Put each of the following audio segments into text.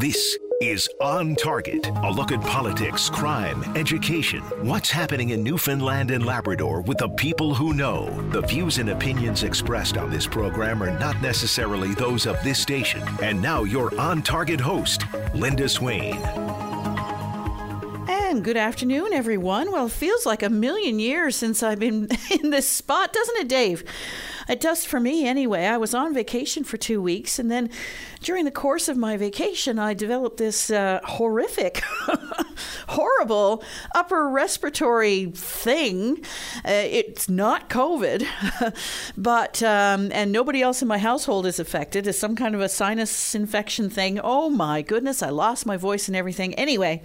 This is On Target, a look at politics, crime, education, what's happening in Newfoundland and Labrador with the people who know. The views and opinions expressed on this program are not necessarily those of this station. And now, your On Target host, Linda Swain. And good afternoon, everyone. Well, it feels like a million years since I've been in this spot, doesn't it, Dave? It does for me anyway. I was on vacation for two weeks, and then during the course of my vacation, I developed this uh, horrific, horrible upper respiratory thing. Uh, it's not COVID, but, um, and nobody else in my household is affected. It's some kind of a sinus infection thing. Oh my goodness, I lost my voice and everything. Anyway,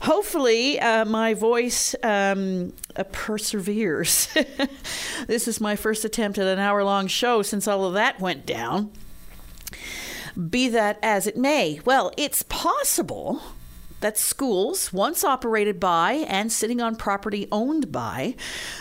hopefully uh, my voice um, uh, perseveres. this is my first attempt at an hour long show since all of that went down. Be that as it may, well, it's possible that schools, once operated by and sitting on property owned by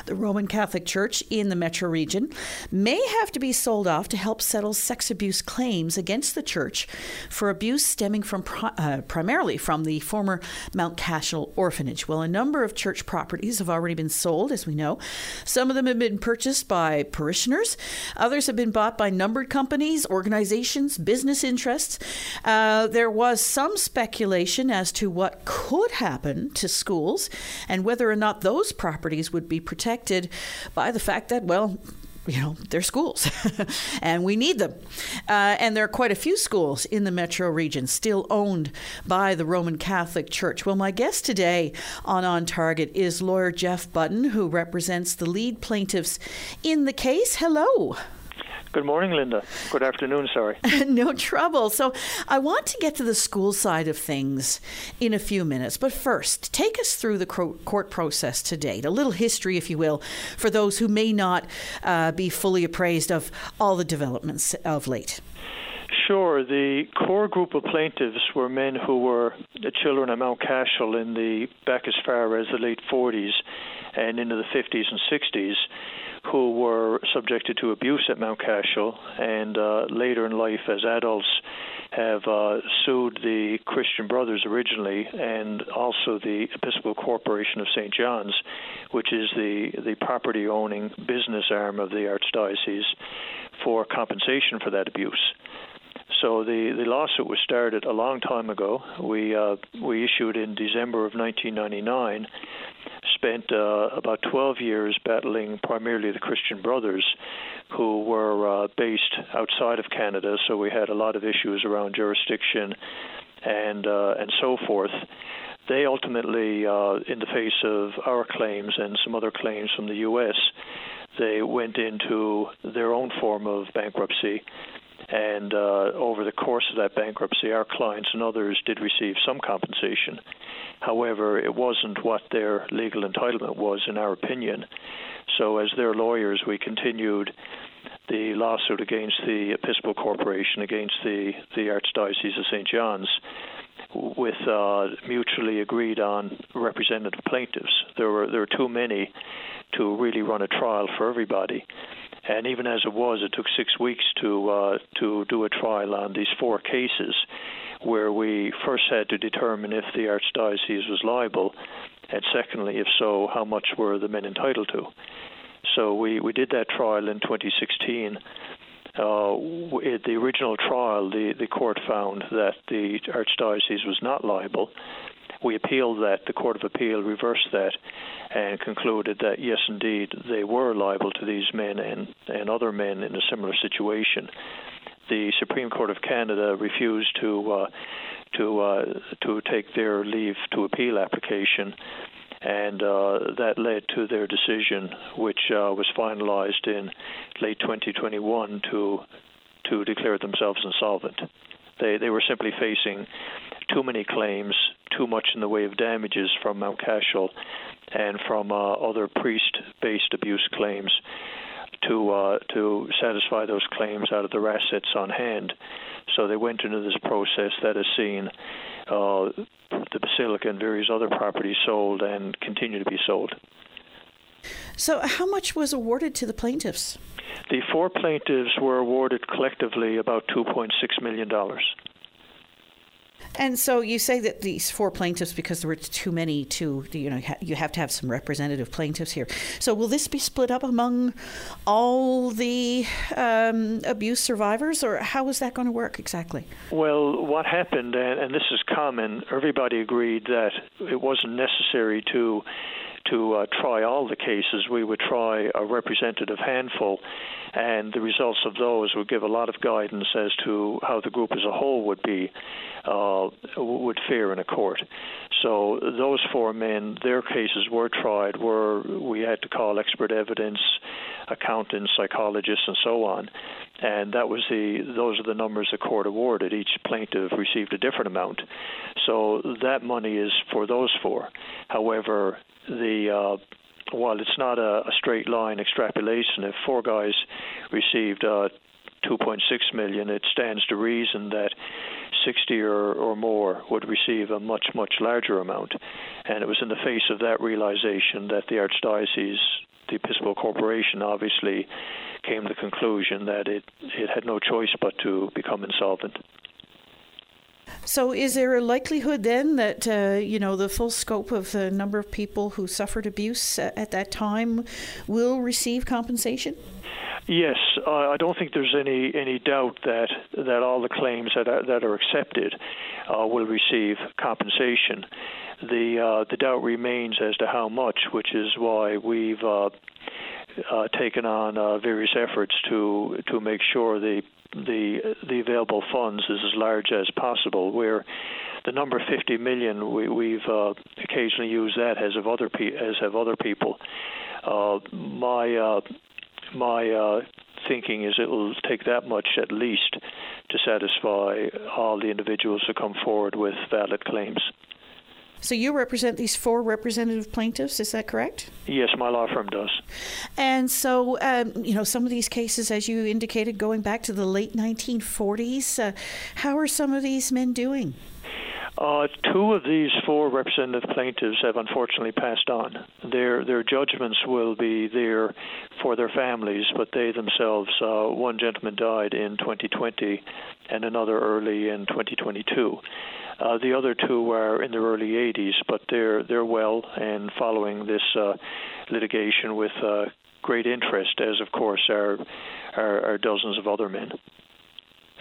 the Roman Catholic Church in the metro region, may have to be sold off to help settle sex abuse claims against the church for abuse stemming from uh, primarily from the former Mount Cashel orphanage. Well, a number of church properties have already been sold, as we know. Some of them have been purchased by parishioners, others have been bought by numbered companies, organizations, business interests. Uh, there was some speculation as to what could happen to schools and whether or not those properties would be protected by the fact that, well, you know, they're schools and we need them. Uh, and there are quite a few schools in the metro region still owned by the Roman Catholic Church. Well, my guest today on On Target is lawyer Jeff Budden, who represents the lead plaintiffs in the case. Hello. Good morning, Linda. Good afternoon, sorry. no trouble. So, I want to get to the school side of things in a few minutes. But first, take us through the court process to date, a little history, if you will, for those who may not uh, be fully appraised of all the developments of late. Sure. The core group of plaintiffs were men who were children at Mount Cashel in the back as far as the late 40s and into the 50s and 60s who were subjected to abuse at Mount Cashel and uh, later in life as adults have uh, sued the Christian Brothers originally and also the Episcopal Corporation of St. John's, which is the, the property owning business arm of the Archdiocese, for compensation for that abuse. So the, the lawsuit was started a long time ago. We uh, we issued in December of 1999 spent uh, about 12 years battling primarily the Christian Brothers, who were uh, based outside of Canada. So we had a lot of issues around jurisdiction and uh, and so forth. They ultimately, uh, in the face of our claims and some other claims from the U.S., they went into their own form of bankruptcy and uh, over the course of that bankruptcy, our clients and others did receive some compensation. However, it wasn't what their legal entitlement was, in our opinion. So, as their lawyers, we continued the lawsuit against the Episcopal Corporation, against the, the Archdiocese of St. John's, with uh, mutually agreed on representative plaintiffs. There were there were too many to really run a trial for everybody. And even as it was, it took six weeks to uh, to do a trial on these four cases, where we first had to determine if the archdiocese was liable, and secondly, if so, how much were the men entitled to. So we, we did that trial in 2016. Uh, the original trial, the, the court found that the archdiocese was not liable, we appealed that. The Court of Appeal reversed that and concluded that, yes, indeed, they were liable to these men and, and other men in a similar situation. The Supreme Court of Canada refused to uh, to uh, to take their leave to appeal application, and uh, that led to their decision, which uh, was finalized in late 2021 to to declare themselves insolvent. They they were simply facing too many claims, too much in the way of damages from Mount Cashel and from uh, other priest-based abuse claims to uh, to satisfy those claims out of their assets on hand. So they went into this process that has seen uh, the basilica and various other properties sold and continue to be sold. So, how much was awarded to the plaintiffs? The four plaintiffs were awarded collectively about $2.6 million. And so you say that these four plaintiffs, because there were too many to, you know, you have to have some representative plaintiffs here. So will this be split up among all the um, abuse survivors, or how is that going to work exactly? Well, what happened, and, and this is common, everybody agreed that it wasn't necessary to to uh, try all the cases. We would try a representative handful, and the results of those would give a lot of guidance as to how the group as a whole would be uh, would fare in a court. So those four men, their cases were tried. Were we had to call expert evidence, accountants, psychologists, and so on, and that was the those are the numbers the court awarded. Each plaintiff received a different amount, so that money is for those four. However, the uh, while it's not a, a, straight line extrapolation, if four guys received uh, 2.6 million, it stands to reason that 60 or, or more would receive a much much larger amount. And it was in the face of that realization that the archdiocese, the Episcopal Corporation, obviously came to the conclusion that it it had no choice but to become insolvent. So, is there a likelihood then that uh, you know the full scope of the number of people who suffered abuse at that time will receive compensation? Yes, I don't think there's any any doubt that that all the claims that are, that are accepted uh, will receive compensation. The uh, the doubt remains as to how much, which is why we've uh, uh, taken on uh, various efforts to to make sure the the the available funds is as large as possible. Where the number 50 million, we, we've uh, occasionally used that as of other pe- as have other people. Uh, my uh, my uh, thinking is it will take that much at least to satisfy all the individuals who come forward with valid claims. So you represent these four representative plaintiffs, is that correct? Yes, my law firm does. And so, um, you know, some of these cases, as you indicated, going back to the late 1940s, uh, how are some of these men doing? Uh, two of these four representative plaintiffs have unfortunately passed on. Their their judgments will be there for their families, but they themselves, uh, one gentleman died in 2020, and another early in 2022. Uh, the other two are in their early 80s, but they're they're well and following this uh, litigation with uh, great interest, as of course are, are, are dozens of other men.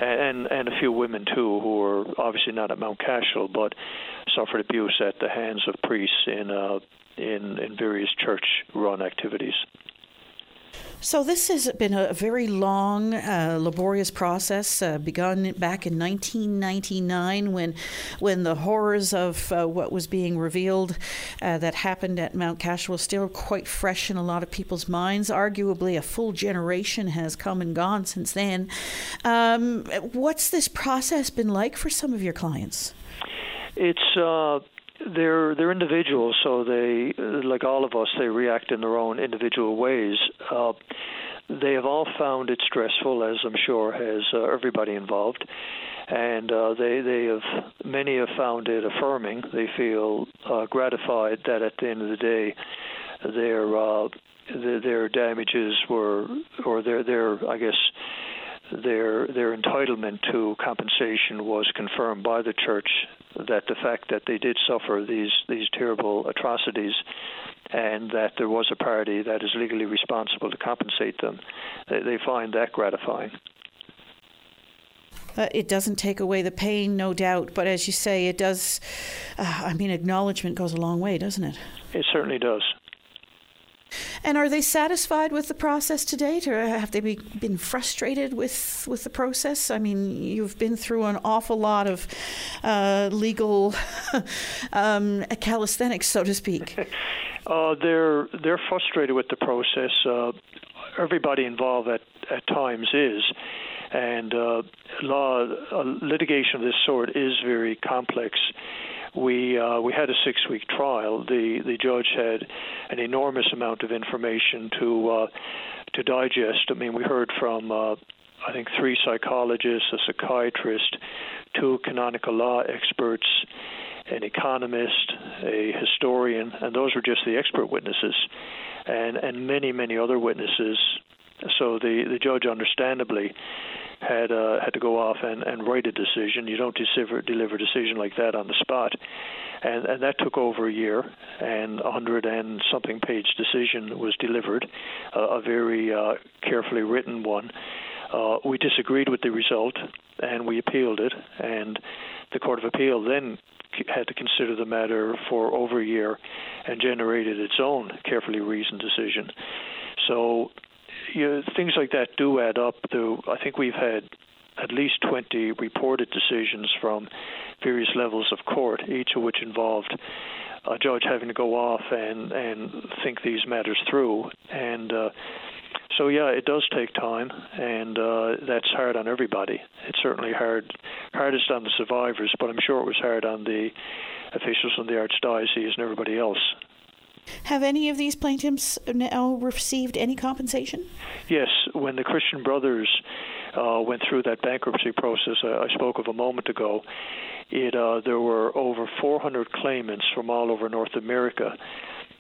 And, and a few women too, who are obviously not at Mount Cashel, but suffered abuse at the hands of priests in uh, in in various church-run activities. So this has been a very long, uh, laborious process, uh, begun back in 1999 when, when the horrors of uh, what was being revealed uh, that happened at Mount Cashel was still quite fresh in a lot of people's minds. Arguably, a full generation has come and gone since then. Um, what's this process been like for some of your clients? It's uh, they're they're individuals, so they like all of us, they react in their own individual ways. Uh, they have all found it stressful, as I'm sure has uh, everybody involved, and uh, they they have many have found it affirming. They feel uh, gratified that at the end of the day, their uh, their, their damages were, or their their I guess their their entitlement to compensation was confirmed by the church that the fact that they did suffer these these terrible atrocities and that there was a party that is legally responsible to compensate them they, they find that gratifying uh, it doesn't take away the pain, no doubt, but as you say, it does. Uh, I mean, acknowledgement goes a long way, doesn't it? It certainly does. And are they satisfied with the process to date, or have they be, been frustrated with, with the process? I mean, you've been through an awful lot of uh, legal um, calisthenics, so to speak. Uh, they're they're frustrated with the process. Uh, everybody involved at at times is, and uh, law uh, litigation of this sort is very complex we uh, we had a six week trial. The the judge had an enormous amount of information to uh, to digest. I mean, we heard from uh, I think three psychologists, a psychiatrist, two canonical law experts, an economist, a historian, and those were just the expert witnesses, and and many many other witnesses. So the the judge, understandably, had uh, had to go off and, and write a decision. You don't deliver deliver a decision like that on the spot, and and that took over a year. And a hundred and something page decision was delivered, uh, a very uh, carefully written one. Uh, we disagreed with the result, and we appealed it. And the Court of Appeal then had to consider the matter for over a year and generated its own carefully reasoned decision. So you things like that do add up. Though I think we've had at least 20 reported decisions from various levels of court, each of which involved a judge having to go off and and think these matters through. And uh, so, yeah, it does take time, and uh, that's hard on everybody. It's certainly hard, hardest on the survivors, but I'm sure it was hard on the officials in the archdiocese and everybody else. Have any of these plaintiffs now received any compensation? Yes, when the Christian Brothers uh, went through that bankruptcy process I, I spoke of a moment ago, it uh, there were over 400 claimants from all over North America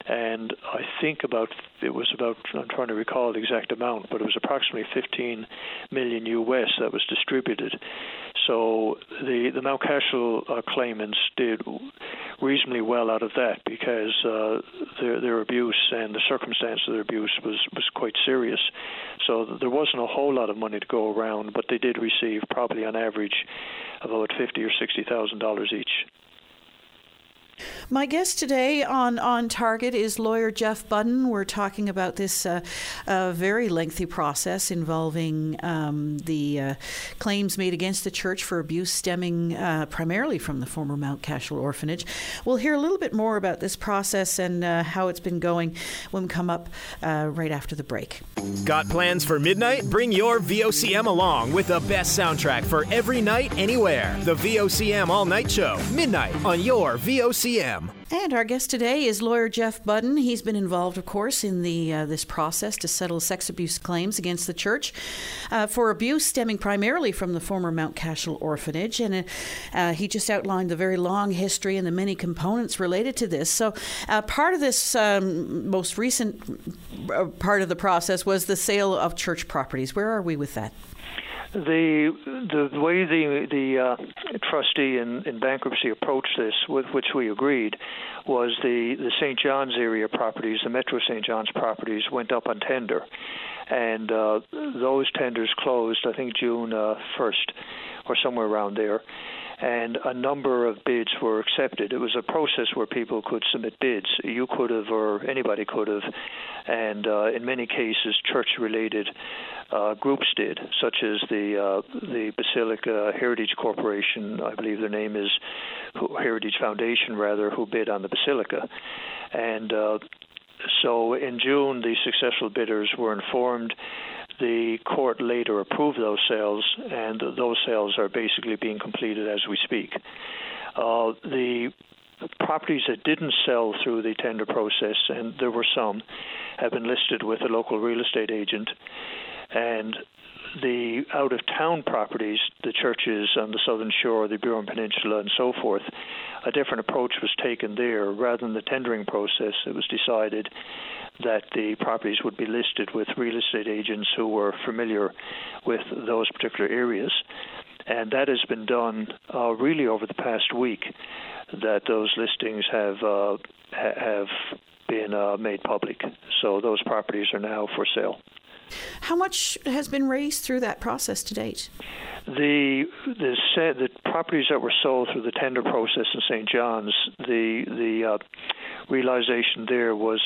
and I think about it was about I'm trying to recall the exact amount, but it was approximately 15 million US that was distributed. So the the Mount Cashel uh, claimants did reasonably well out of that because uh, their their abuse and the circumstance of their abuse was was quite serious. So there wasn't a whole lot of money to go around, but they did receive probably on average about fifty or sixty thousand dollars each. My guest today on On Target is lawyer Jeff Budden. We're talking about this uh, uh, very lengthy process involving um, the uh, claims made against the church for abuse stemming uh, primarily from the former Mount Cashel orphanage. We'll hear a little bit more about this process and uh, how it's been going when we come up uh, right after the break. Got plans for midnight? Bring your VOCM along with the best soundtrack for every night, anywhere. The VOCM All Night Show, midnight on your VOCM. And our guest today is lawyer Jeff Budden. He's been involved, of course, in the uh, this process to settle sex abuse claims against the church uh, for abuse stemming primarily from the former Mount Cashel orphanage. And uh, he just outlined the very long history and the many components related to this. So, uh, part of this um, most recent uh, part of the process was the sale of church properties. Where are we with that? The the way the the uh, trustee in, in bankruptcy approached this, with which we agreed, was the the St. John's area properties, the Metro St. John's properties, went up on tender, and uh, those tenders closed, I think June uh, first, or somewhere around there and a number of bids were accepted. It was a process where people could submit bids. You could have, or anybody could have, and uh, in many cases, church-related uh, groups did, such as the uh, the Basilica Heritage Corporation, I believe their name is Heritage Foundation, rather, who bid on the Basilica, and uh, so in June, the successful bidders were informed the court later approved those sales, and those sales are basically being completed as we speak. Uh, the properties that didn't sell through the tender process, and there were some, have been listed with a local real estate agent. And the out of town properties, the churches on the southern shore, the Burin Peninsula, and so forth, a different approach was taken there. Rather than the tendering process, it was decided that the properties would be listed with real estate agents who were familiar with those particular areas. And that has been done uh, really over the past week. That those listings have uh, ha- have been uh, made public. So those properties are now for sale. How much has been raised through that process to date? The the, the properties that were sold through the tender process in St. John's, the the uh, realization there was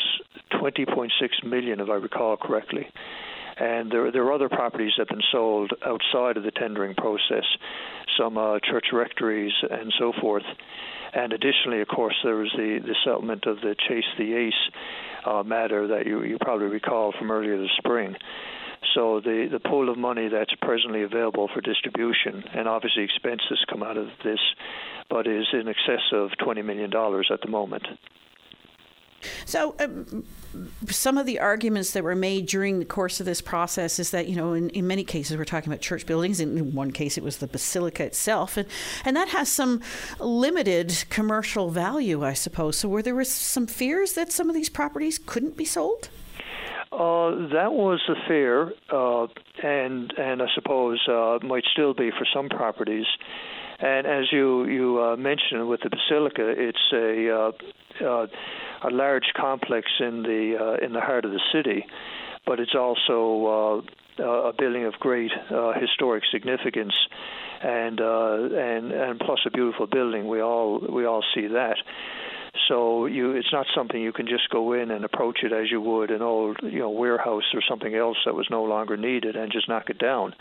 20.6 million, if I recall correctly. And there, there are other properties that have been sold outside of the tendering process, some uh, church rectories and so forth. And additionally, of course, there was the, the settlement of the Chase the Ace uh, matter that you, you probably recall from earlier this spring. So the, the pool of money that's presently available for distribution, and obviously expenses come out of this, but is in excess of $20 million at the moment. So, um, some of the arguments that were made during the course of this process is that, you know, in, in many cases we're talking about church buildings. In one case, it was the basilica itself, and, and that has some limited commercial value, I suppose. So, were there some fears that some of these properties couldn't be sold? Uh, that was the fear, uh, and and I suppose uh, might still be for some properties. And as you you uh, mentioned with the basilica, it's a uh, uh, a large complex in the uh, in the heart of the city, but it's also uh, a building of great uh, historic significance, and and and plus a beautiful building. We all we all see that. So you, it's not something you can just go in and approach it as you would an old, you know, warehouse or something else that was no longer needed and just knock it down.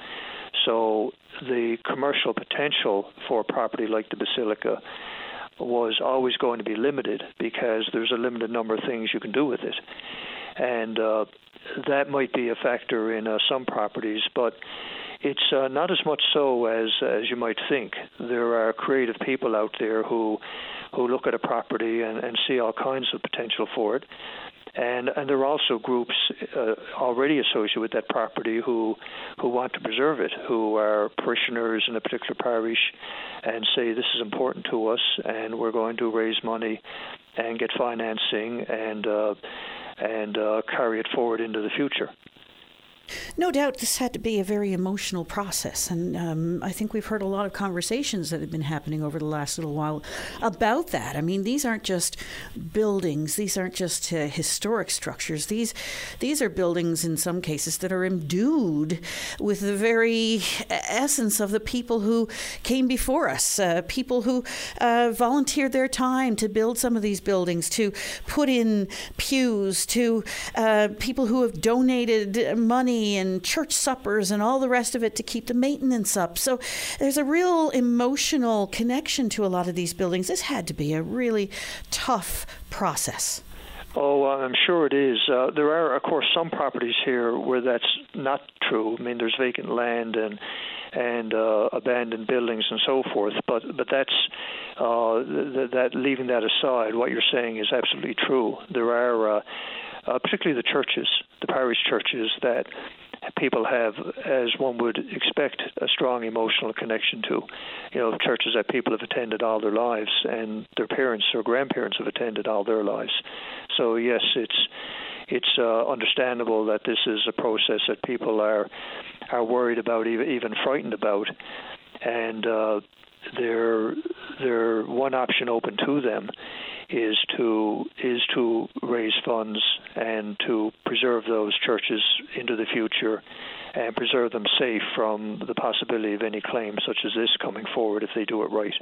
So the commercial potential for a property like the Basilica was always going to be limited because there's a limited number of things you can do with it, and uh, that might be a factor in uh, some properties, but it's uh, not as much so as as you might think. There are creative people out there who who look at a property and, and see all kinds of potential for it. And, and there are also groups uh, already associated with that property who who want to preserve it, who are parishioners in a particular parish, and say this is important to us, and we're going to raise money and get financing and uh, and uh, carry it forward into the future. No doubt this had to be a very emotional process. And um, I think we've heard a lot of conversations that have been happening over the last little while about that. I mean, these aren't just buildings, these aren't just uh, historic structures. These, these are buildings, in some cases, that are imbued with the very essence of the people who came before us, uh, people who uh, volunteered their time to build some of these buildings, to put in pews, to uh, people who have donated money and church suppers and all the rest of it to keep the maintenance up. So there's a real emotional connection to a lot of these buildings. This had to be a really tough process. Oh, I'm sure it is. Uh, there are, of course, some properties here where that's not true. I mean, there's vacant land and and uh, abandoned buildings and so forth. But but that's uh, th- that leaving that aside, what you're saying is absolutely true. There are uh, uh, particularly the churches, the parish churches that people have, as one would expect, a strong emotional connection to. You know, churches that people have attended all their lives, and their parents or grandparents have attended all their lives. So yes, it's it's uh, understandable that this is a process that people are are worried about, even even frightened about, and uh, there there one option open to them is to is to raise funds and to preserve those churches into the future and preserve them safe from the possibility of any claim such as this coming forward if they do it right.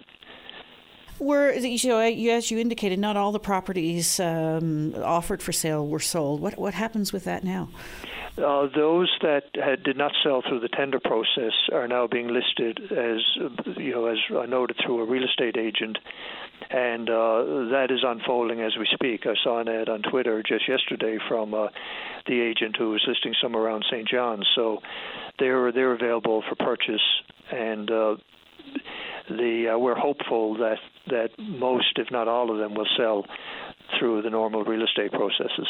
Were know, as you indicated, not all the properties um, offered for sale were sold. What what happens with that now? Uh, those that had, did not sell through the tender process are now being listed as you know, as I noted, through a real estate agent, and uh, that is unfolding as we speak. I saw an ad on Twitter just yesterday from uh, the agent who was listing some around St. John's. So they're they're available for purchase, and uh, the uh, we're hopeful that that most, if not all of them, will sell through the normal real estate processes.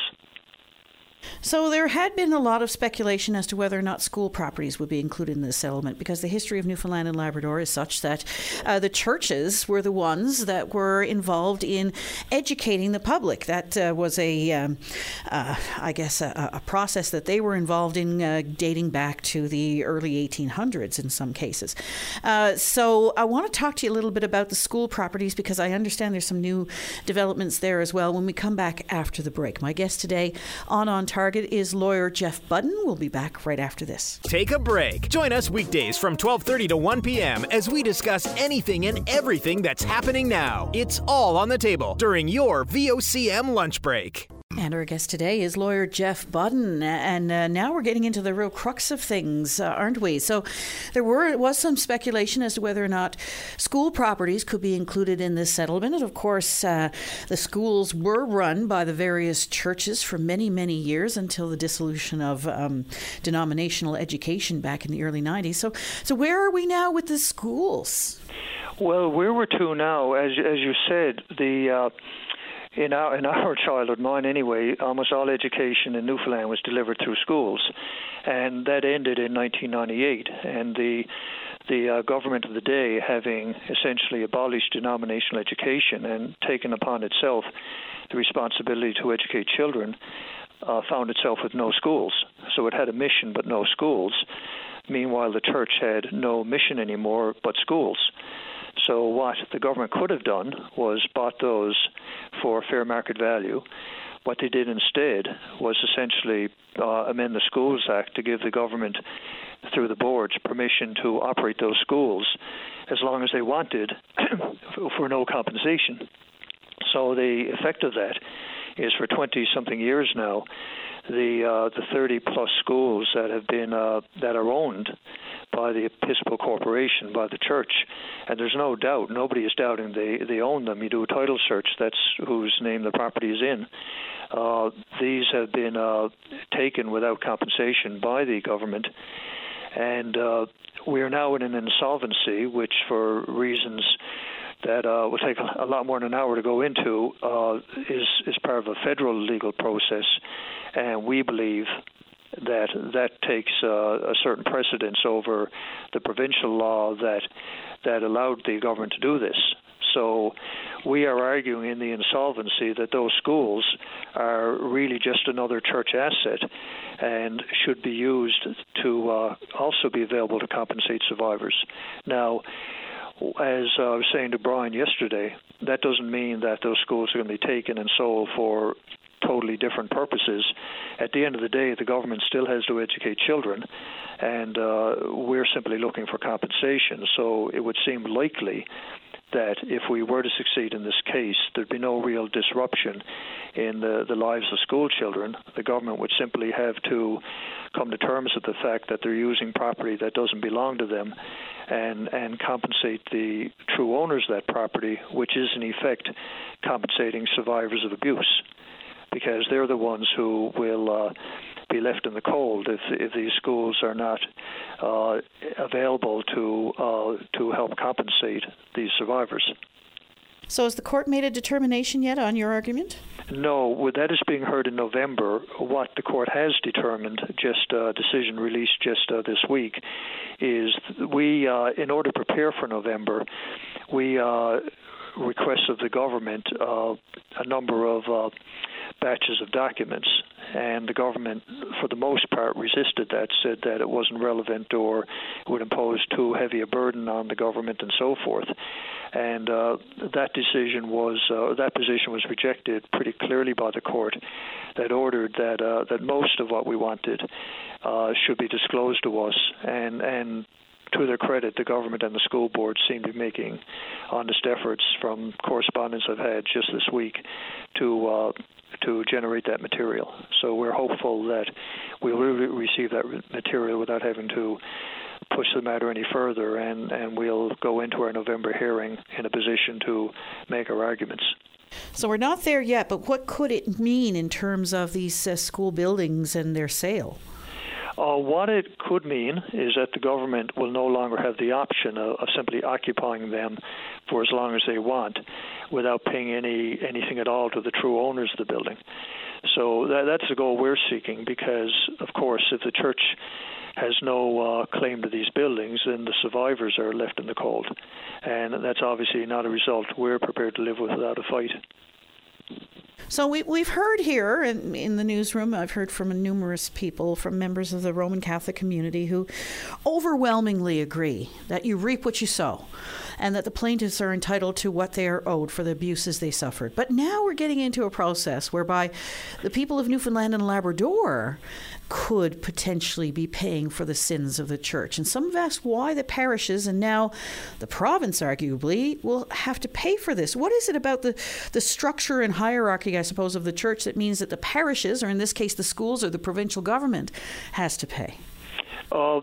So there had been a lot of speculation as to whether or not school properties would be included in the settlement because the history of Newfoundland and Labrador is such that uh, the churches were the ones that were involved in educating the public. That uh, was a, um, uh, I guess, a, a, process that they were involved in uh, dating back to the early 1800s in some cases. Uh, so I want to talk to you a little bit about the school properties because I understand there's some new developments there as well when we come back after the break. My guest today on On Target is lawyer Jeff Budden. We'll be back right after this. Take a break. Join us weekdays from 12:30 to 1 p.m. as we discuss anything and everything that's happening now. It's all on the table during your VOCM lunch break. And our guest today is lawyer Jeff Budden. And uh, now we're getting into the real crux of things, uh, aren't we? So there were was some speculation as to whether or not school properties could be included in this settlement. And of course, uh, the schools were run by the various churches for many, many years until the dissolution of um, denominational education back in the early 90s. So, so where are we now with the schools? Well, where we're to now, as, as you said, the uh, in our in our childhood, mine anyway, almost all education in Newfoundland was delivered through schools, and that ended in 1998. And the the uh, government of the day, having essentially abolished denominational education and taken upon itself the responsibility to educate children, uh, found itself with no schools. So it had a mission but no schools. Meanwhile, the church had no mission anymore but schools. So what the government could have done was bought those for fair market value. What they did instead was essentially uh, amend the Schools Act to give the government, through the boards, permission to operate those schools as long as they wanted for no compensation. So the effect of that is for 20 something years now, the uh, the 30 plus schools that have been uh, that are owned by the Episcopal Corporation, by the church, and there's no doubt, nobody is doubting they they own them. You do a title search, that's whose name the property is in. Uh, these have been uh, taken without compensation by the government, and uh, we are now in an insolvency, which for reasons that uh, will take a lot more than an hour to go into uh, is is part of a federal legal process, and we believe that that takes uh, a certain precedence over the provincial law that that allowed the government to do this. So we are arguing in the insolvency that those schools are really just another church asset and should be used to uh, also be available to compensate survivors. Now, as I was saying to Brian yesterday, that doesn't mean that those schools are going to be taken and sold for totally different purposes. At the end of the day, the government still has to educate children, and uh, we're simply looking for compensation. So it would seem likely that if we were to succeed in this case, there'd be no real disruption in the, the lives of school children. The government would simply have to come to terms with the fact that they're using property that doesn't belong to them and, and compensate the true owners of that property, which is in effect compensating survivors of abuse because they're the ones who will uh, be left in the cold if if these schools are not uh, available to uh, to help compensate these survivors. So, has the court made a determination yet on your argument? No, that is being heard in November. What the court has determined, just a decision released just uh, this week, is we, uh, in order to prepare for November, we uh, request of the government uh, a number of uh, batches of documents, and the government, for the most part, resisted that, said that it wasn't relevant or would impose too heavy a burden on the government and so forth. And uh, that decision was, uh, that position was rejected pretty clearly by the court, that ordered that uh, that most of what we wanted uh, should be disclosed to us, and and to their credit, the government and the school board seem to be making honest efforts from correspondence I've had just this week to uh, to generate that material. So we're hopeful that we'll receive that material without having to push the matter any further, and, and we'll go into our November hearing in a position to make our arguments. So we're not there yet, but what could it mean in terms of these uh, school buildings and their sale? Uh, what it could mean is that the government will no longer have the option of, of, simply occupying them for as long as they want without paying any anything at all to the true owners of the building. So that, that's the goal we're seeking because, of course, if the church has no uh, claim to these buildings, then the survivors are left in the cold. And that's obviously not a result we're prepared to live with without a fight. So we, we've heard here in, in the newsroom, I've heard from numerous people, from members of the Roman Catholic community, who overwhelmingly agree that you reap what you sow and that the plaintiffs are entitled to what they are owed for the abuses they suffered. But now we're getting into a process whereby the people of Newfoundland and Labrador could potentially be paying for the sins of the church. And some have asked why the parishes and now the province, arguably, will have to pay for this. What is it about the, the structure and hierarchy, I suppose, of the church that means that the parishes, or in this case the schools or the provincial government, has to pay? Uh,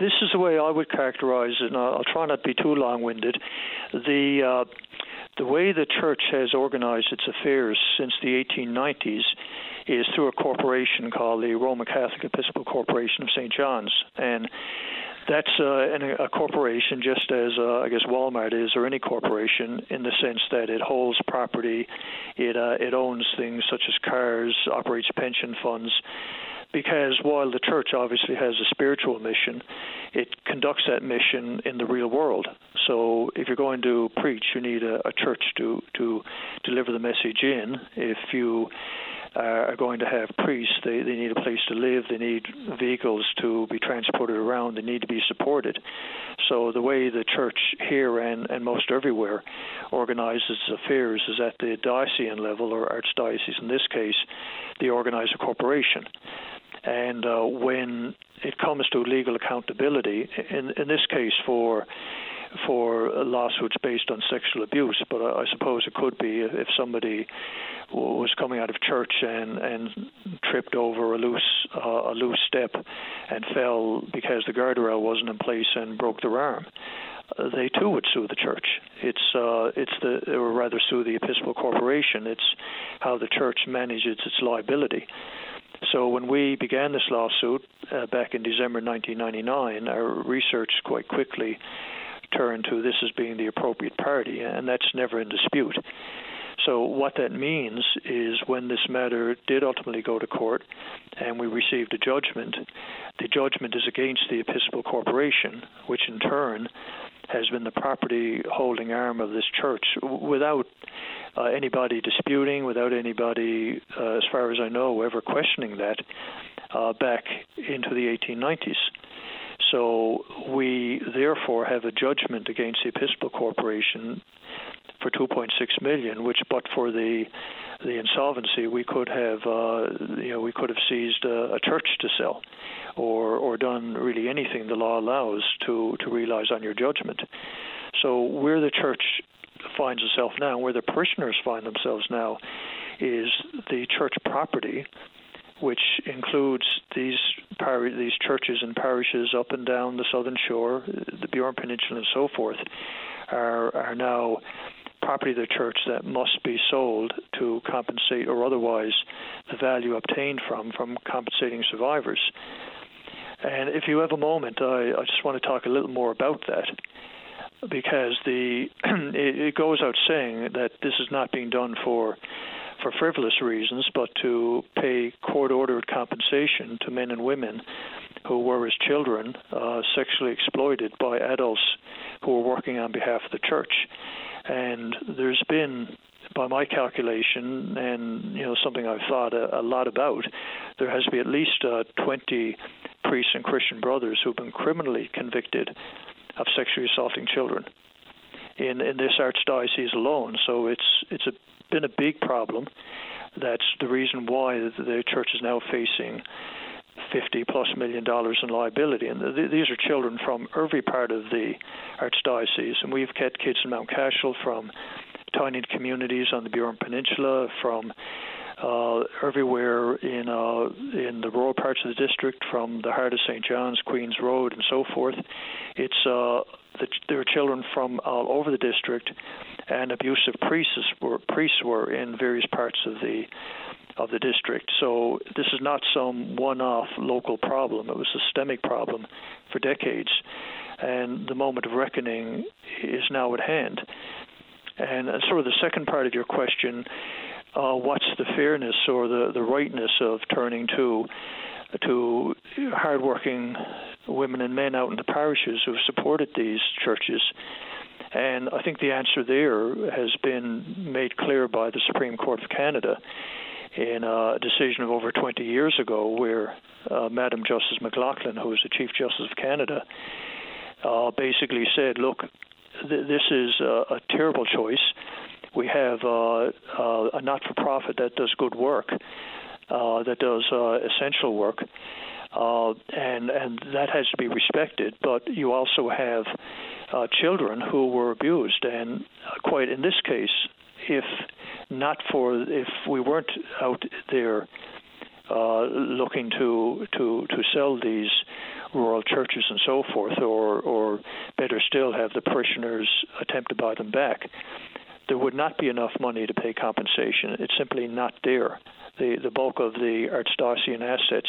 this is the way I would characterize it, and I'll try not to be too long winded. The uh, the way the church has organized its affairs since the 1890s is through a corporation called the Roman Catholic Episcopal Corporation of St. John's. And that's uh, a corporation, just as uh, I guess Walmart is, or any corporation, in the sense that it holds property, it uh, it owns things such as cars, operates pension funds. Because while the church obviously has a spiritual mission, it conducts that mission in the real world. So if you're going to preach, you need a, a church to to deliver the message in. If you uh, are going to have priests. They, they need a place to live. They need vehicles to be transported around. They need to be supported. So the way the church here and, and most everywhere organizes affairs is at the diocesan level or archdiocese in this case, they organize a corporation. And uh, when it comes to legal accountability, in, in this case for for lawsuits based on sexual abuse, but I, suppose it could be if somebody was coming out of church and and tripped over a loose uh, a loose step and fell because the guardrail wasn't in place and broke their arm. Uh, they too would sue the church. It's uh, it's the or rather sue the Episcopal Corporation. It's how the church manages its liability. So when we began this lawsuit uh, back in December 1999, our research quite quickly turned to this as being the appropriate party, and that's never in dispute. So, what that means is when this matter did ultimately go to court and we received a judgment, the judgment is against the Episcopal Corporation, which in turn has been the property holding arm of this church without uh, anybody disputing, without anybody, uh, as far as I know, ever questioning that uh, back into the 1890s. So we therefore have a judgment against the Episcopal Corporation for 2.6 million, which, but for the the insolvency, we could have uh, you know we could have seized a, a church to sell, or or done really anything the law allows to to realize on your judgment. So where the church finds itself now, where the parishioners find themselves now, is the church property which includes these par- these churches and parishes up and down the southern shore, the Burin Peninsula, and so forth, are are now property of the church that must be sold to compensate or otherwise the value obtained from from compensating survivors. And if you have a moment, I, I just want to talk a little more about that because the it, it goes out saying that this is not being done for for frivolous reasons, but to pay court ordered compensation to men and women who were, as children, uh, sexually exploited by adults who were working on behalf of the church. And there's been by my calculation, and you know something I've thought a, a lot about, there has to be at least uh, 20 priests and Christian brothers who've been criminally convicted of sexually assaulting children in in this archdiocese alone. So it's it's a been a big problem. That's the reason why the church is now facing 50 plus million dollars in liability. And th- these are children from every part of the archdiocese. And we've kept kids in Mount Cashel from tiny communities on the Burin Peninsula, from uh, everywhere in uh, in the rural parts of the district, from the heart of St. John's, Queens Road, and so forth. It's uh, the, there were children from all over the district, and abusive priests were priests were in various parts of the of the district. So this is not some one-off local problem. It was a systemic problem for decades, and the moment of reckoning is now at hand. And uh, sort of the second part of your question, uh, what's the fairness or the, the rightness of turning to to hardworking women and men out in the parishes who have supported these churches. And I think the answer there has been made clear by the Supreme Court of Canada in a decision of over 20 years ago, where uh, Madam Justice McLachlin, who was the Chief Justice of Canada, uh, basically said, look, th- this is a, a, terrible choice. We have uh, uh a not for profit that does good work uh, that does uh, essential work, uh, and and that has to be respected. But you also have uh, children who were abused, and quite in this case, if not for if we weren't out there uh, looking to to to sell these rural churches and so forth, or or better still, have the parishioners attempt to buy them back. There would not be enough money to pay compensation. It's simply not there the, the bulk of the archdiocesan assets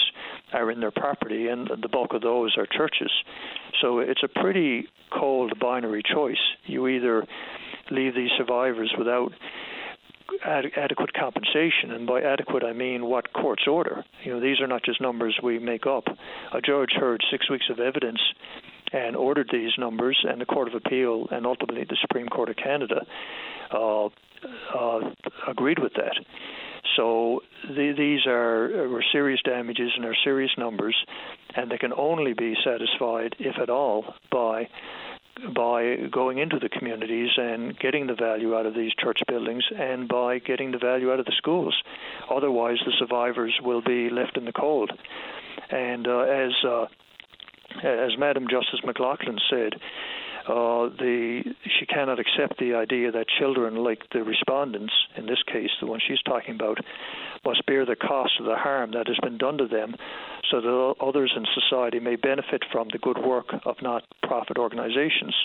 are in their property, and the bulk of those are churches. So it's a pretty cold binary choice. You either leave these survivors without ad- adequate compensation, and by adequate I mean what courts order. You know, these are not just numbers we make up. A judge heard six weeks of evidence and ordered these numbers, and the Court of Appeal and ultimately the Supreme Court of Canada uh, uh, agreed with that. So the, these are, are serious damages and are serious numbers, and they can only be satisfied, if at all, by by going into the communities and getting the value out of these church buildings and by getting the value out of the schools. Otherwise, the survivors will be left in the cold. And uh, as uh, as Madam Justice McLachlin said, uh, the she cannot accept the idea that children, like the respondents in this case, the one she's talking about, must bear the cost of the harm that has been done to them, so that others in society may benefit from the good work of not-profit organizations.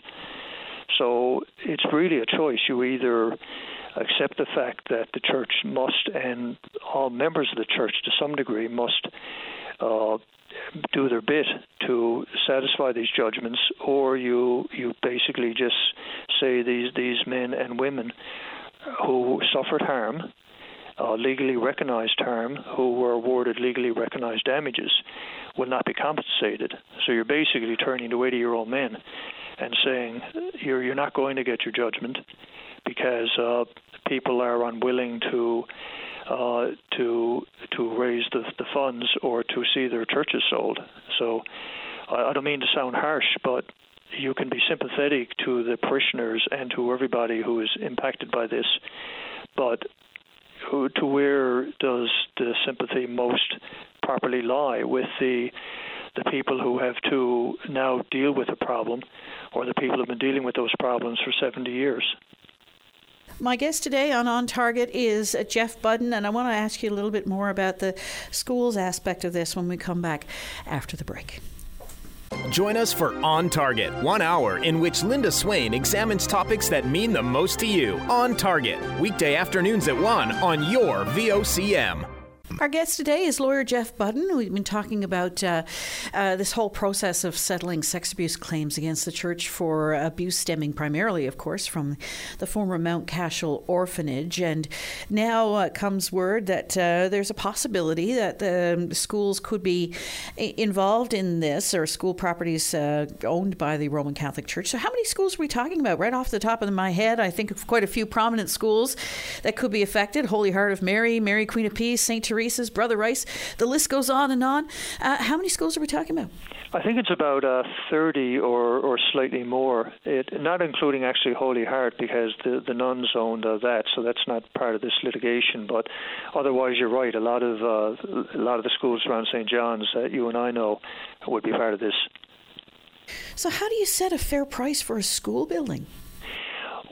So it's really a choice. You either accept the fact that the church must, and all members of the church to some degree, must uh, do their bit to satisfy these judgments, or you you basically just say these these men and women who suffered harm, uh, legally recognized harm, who were awarded legally recognized damages, will not be compensated. So you're basically turning to 80 year old men and saying you're you're not going to get your judgment because uh, people are unwilling to uh, to to raise the, the funds or to see their churches sold. So I, I don't mean to sound harsh, but you can be sympathetic to the parishioners and to everybody who is impacted by this, but to where does the sympathy most properly lie with the the people who have to now deal with the problem, or the people who have been dealing with those problems for 70 years? My guest today on On Target is Jeff Budden, and I want to ask you a little bit more about the schools aspect of this when we come back after the break. Join us for On Target, one hour in which Linda Swain examines topics that mean the most to you. On Target, weekday afternoons at 1 on your VOCM. Our guest today is lawyer Jeff Budden. We've been talking about uh, uh, this whole process of settling sex abuse claims against the church for abuse stemming primarily, of course, from the former Mount Cashel orphanage. And now uh, comes word that uh, there's a possibility that the schools could be involved in this, or school properties uh, owned by the Roman Catholic Church. So, how many schools are we talking about? Right off the top of my head, I think of quite a few prominent schools that could be affected Holy Heart of Mary, Mary Queen of Peace, St. Teresa. Brother Rice. The list goes on and on. Uh, how many schools are we talking about? I think it's about uh, 30 or, or slightly more, it, not including actually Holy Heart because the, the nuns owned uh, that, so that's not part of this litigation. But otherwise, you're right. A lot of uh, a lot of the schools around St. John's that you and I know would be part of this. So, how do you set a fair price for a school building?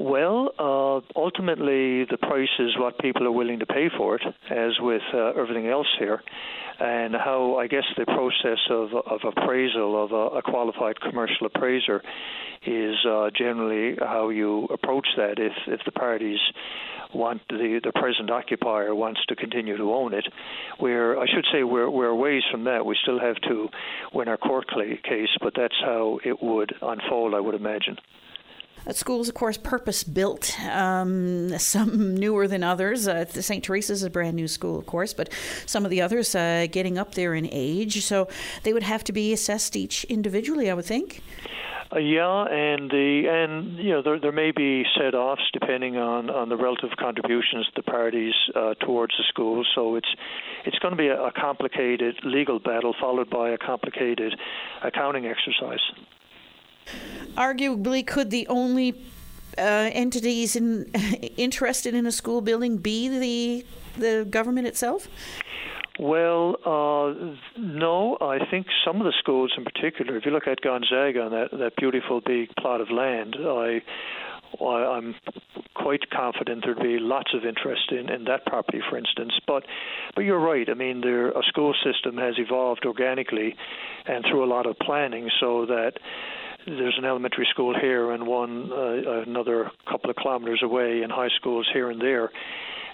Well, uh, ultimately, the price is what people are willing to pay for it, as with uh, everything else here. And how I guess the process of, of appraisal of a, a qualified commercial appraiser is uh, generally how you approach that. If if the parties want the the present occupier wants to continue to own it, we're I should say we're we're ways from that. We still have to win our court case, but that's how it would unfold. I would imagine. Schools, of course, purpose built, um, some newer than others. Uh, St. Teresa's is a brand new school, of course, but some of the others uh, getting up there in age. So they would have to be assessed each individually, I would think. Uh, yeah, and the and you know there there may be set offs depending on on the relative contributions of the parties uh, towards the school. So it's it's going to be a, a complicated legal battle followed by a complicated accounting exercise. Arguably, could the only uh, entities in, interested in a school building be the the government itself? Well, uh, no. I think some of the schools, in particular, if you look at Gonzaga and that that beautiful big plot of land, I. I'm quite confident there'd be lots of interest in, in that property, for instance. But, but you're right. I mean, there, a school system has evolved organically, and through a lot of planning, so that there's an elementary school here and one uh, another couple of kilometers away, and high schools here and there.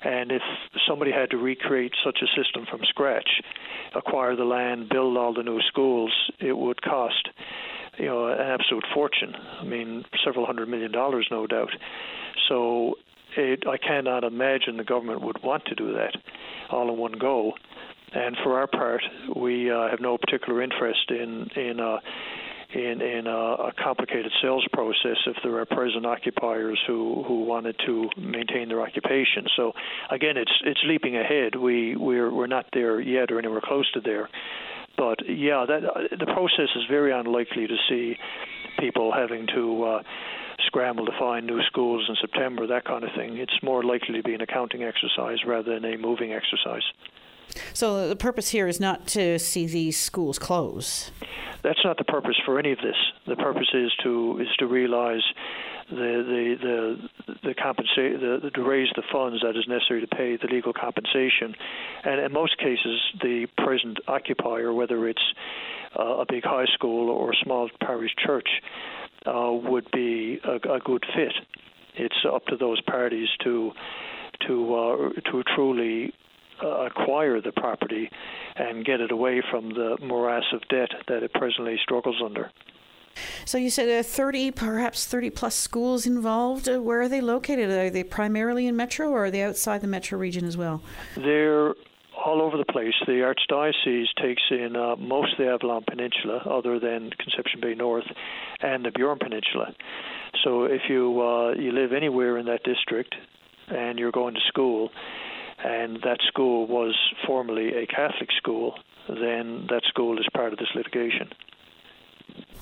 And if somebody had to recreate such a system from scratch, acquire the land, build all the new schools, it would cost, you know, an absolute fortune. I mean, several hundred million dollars, no doubt. So it, I cannot imagine the government would want to do that all in one go. And for our part, we uh, have no particular interest in in uh, in a, complicated sales process if there are present occupiers who who wanted to maintain their occupation. So again, it's it's leaping ahead. We we're we're not there yet or anywhere close to there. But yeah, that uh, the process is very unlikely to see people having to. Uh, scramble to find new schools in September, that kind of thing. It's more likely to be an accounting exercise rather than a moving exercise. So the purpose here is not to see these schools close. That's not the purpose for any of this. The purpose is to is to realize the the the the compensate the, the, to raise the funds that is necessary to pay the legal compensation, and in most cases, the present occupier, whether it's uh, a big high school or a small parish church, uh, would be a, a good fit. It's up to those parties to to uh, to truly uh, acquire the property and get it away from the morass of debt that it presently struggles under. So you said uh, 30, perhaps 30 plus schools involved. Uh, where are they located? Are they primarily in Metro or are they outside the Metro region as well? They're all over the place. The Archdiocese takes in uh, most of the Avalon Peninsula, other than Conception Bay North and the Burin Peninsula. So if you uh, you live anywhere in that district and you're going to school, and that school was formerly a Catholic school, then that school is part of this litigation.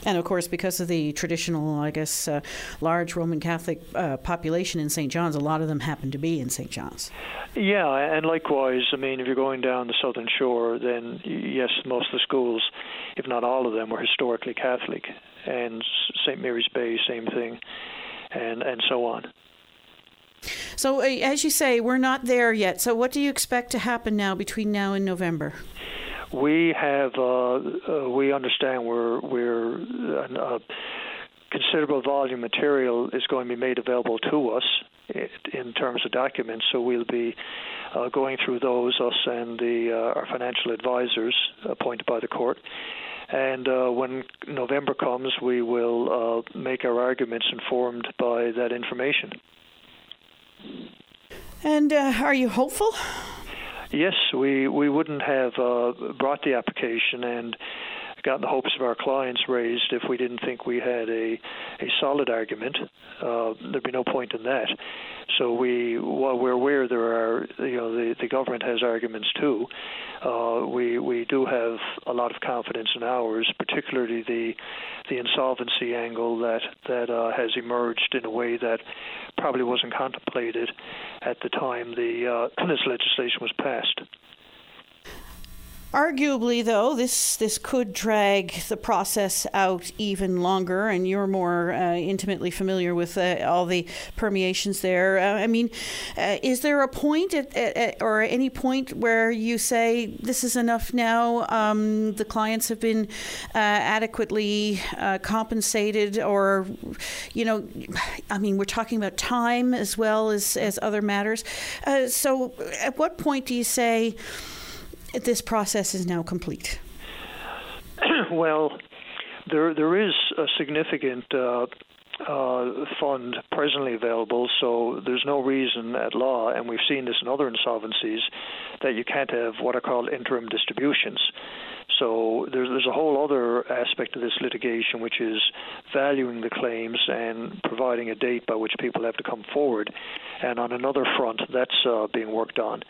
And of course, because of the traditional, I guess, uh, large Roman Catholic uh, population in St. John's, a lot of them happen to be in St. John's. Yeah, and likewise, I mean, if you're going down the southern shore, then yes, most of the schools, if not all of them, were historically Catholic. And St. Mary's Bay, same thing, and, and so on. So, uh, as you say, we're not there yet. So, what do you expect to happen now between now and November? We have, uh, uh, we understand we're we're uh, considerable volume material is going to be made available to us in terms of documents. So we'll be uh, going through those, us and the uh, our financial advisors appointed by the court. And uh, when November comes, we will make our arguments informed by that information. And uh, are you hopeful? Yes, we we wouldn't have uh, brought the application and got the hopes of our clients raised if we didn't think we had a a solid argument. Uh, there'd be no point in that. So we, while we're aware there are, you know, the, the government has arguments too. Uh, we we do have a lot of confidence in ours, particularly the the insolvency angle that that uh, has emerged in a way that probably wasn't contemplated at the time the uh, this legislation was passed. Arguably, though, this this could drag the process out even longer, and you're more uh, intimately familiar with uh, all the permeations there. Uh, I mean, uh, is there a point at, at, or any point where you say this is enough now? Um, the clients have been uh, adequately uh, compensated, or you know, I mean, we're talking about time as well as as other matters. so, at what point do you say? This process is now complete? well, there there is a significant uh, uh, fund presently available, so there's no reason at law, and we've seen this in other insolvencies, that you can't have what are called interim distributions. So there's there's a whole other aspect of this litigation, which is valuing the claims and providing a date by which people have to come forward. And on another front, that's uh, being worked on.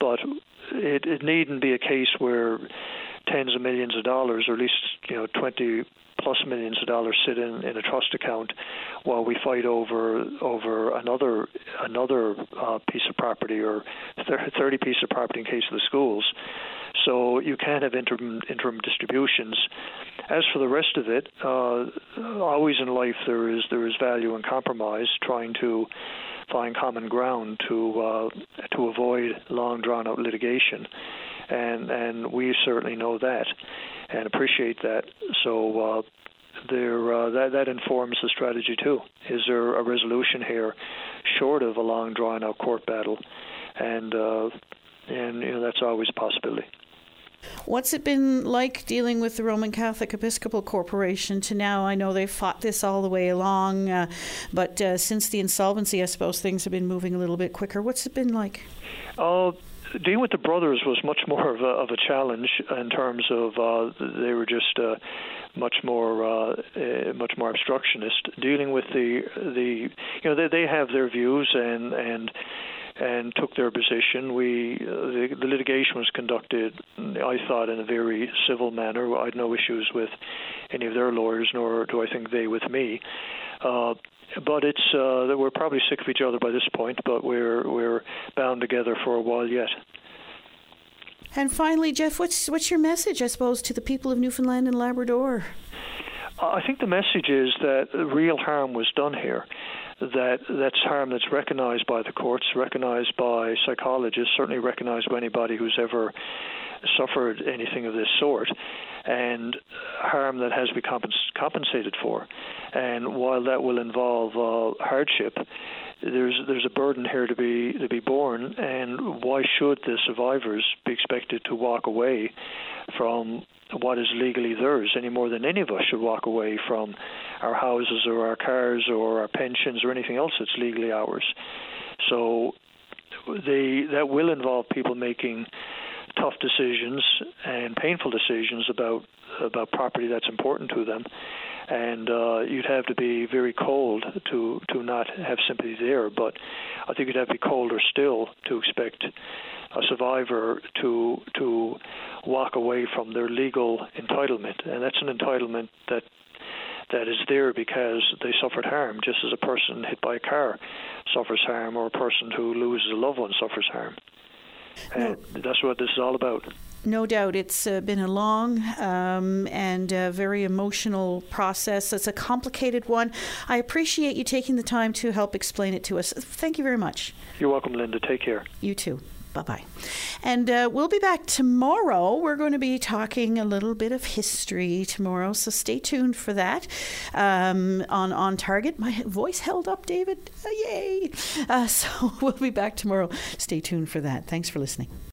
But it, it needn't be a case where tens of millions of dollars, or at least you know twenty plus millions of dollars sit in, in a trust account while we fight over over another another uh, piece of property or 30 piece of property in case of the schools. So you can have interim interim distributions. As for the rest of it, uh, always in life there is there is value in compromise, trying to find common ground to uh, to avoid long drawn out litigation, and and we certainly know that and appreciate that. So. Uh, there, uh, that that informs the strategy too. Is there a resolution here, short of a long drawn out court battle, and uh, and you know that's always a possibility. What's it been like dealing with the Roman Catholic Episcopal Corporation to now? I know they've fought this all the way along, uh, but uh, since the insolvency, I suppose things have been moving a little bit quicker. What's it been like? Uh, dealing with the brothers was much more of a, of a challenge in terms of uh, they were just uh, much more uh, uh, much more obstructionist, dealing with the the you know they they have their views and and and took their position. We uh, the, the litigation was conducted, I thought, in a very civil manner. I had no issues with any of their lawyers, nor do I think they with me. Uh, but it's uh, we're probably sick of each other by this point, but we're we're bound together for a while yet. And finally, Jeff, what's what's your message, I suppose, to the people of Newfoundland and Labrador? I think the message is that real harm was done here that that's harm that's recognized by the courts, recognized by psychologists, certainly recognized by anybody who's ever suffered anything of this sort, and harm that has to be compens- compensated for. And while that will involve uh, hardship, there's there's a burden here to be to be borne, and why should the survivors be expected to walk away from what is legally theirs any more than any of us should walk away from our houses or our cars or our pensions or anything else that's legally ours. So they that will involve people making tough decisions and painful decisions about about property that's important to them and uh, you'd have to be very cold to to not have sympathy there. But I think you'd have to be colder still to expect a survivor to to walk away from their legal entitlement, and that's an entitlement that that is there because they suffered harm, just as a person hit by a car suffers harm, or a person who loses a loved one suffers harm. And no. that's what this is all about. No doubt, it's uh, been a long um, and uh, very emotional process. It's a complicated one. I appreciate you taking the time to help explain it to us. Thank you very much. You're welcome, Linda. Take care. You too. Bye bye. And uh, we'll be back tomorrow. We're going to be talking a little bit of history tomorrow, so stay tuned for that. Um, on on target, my voice held up, David. Uh, yay! Uh, so we'll be back tomorrow. Stay tuned for that. Thanks for listening.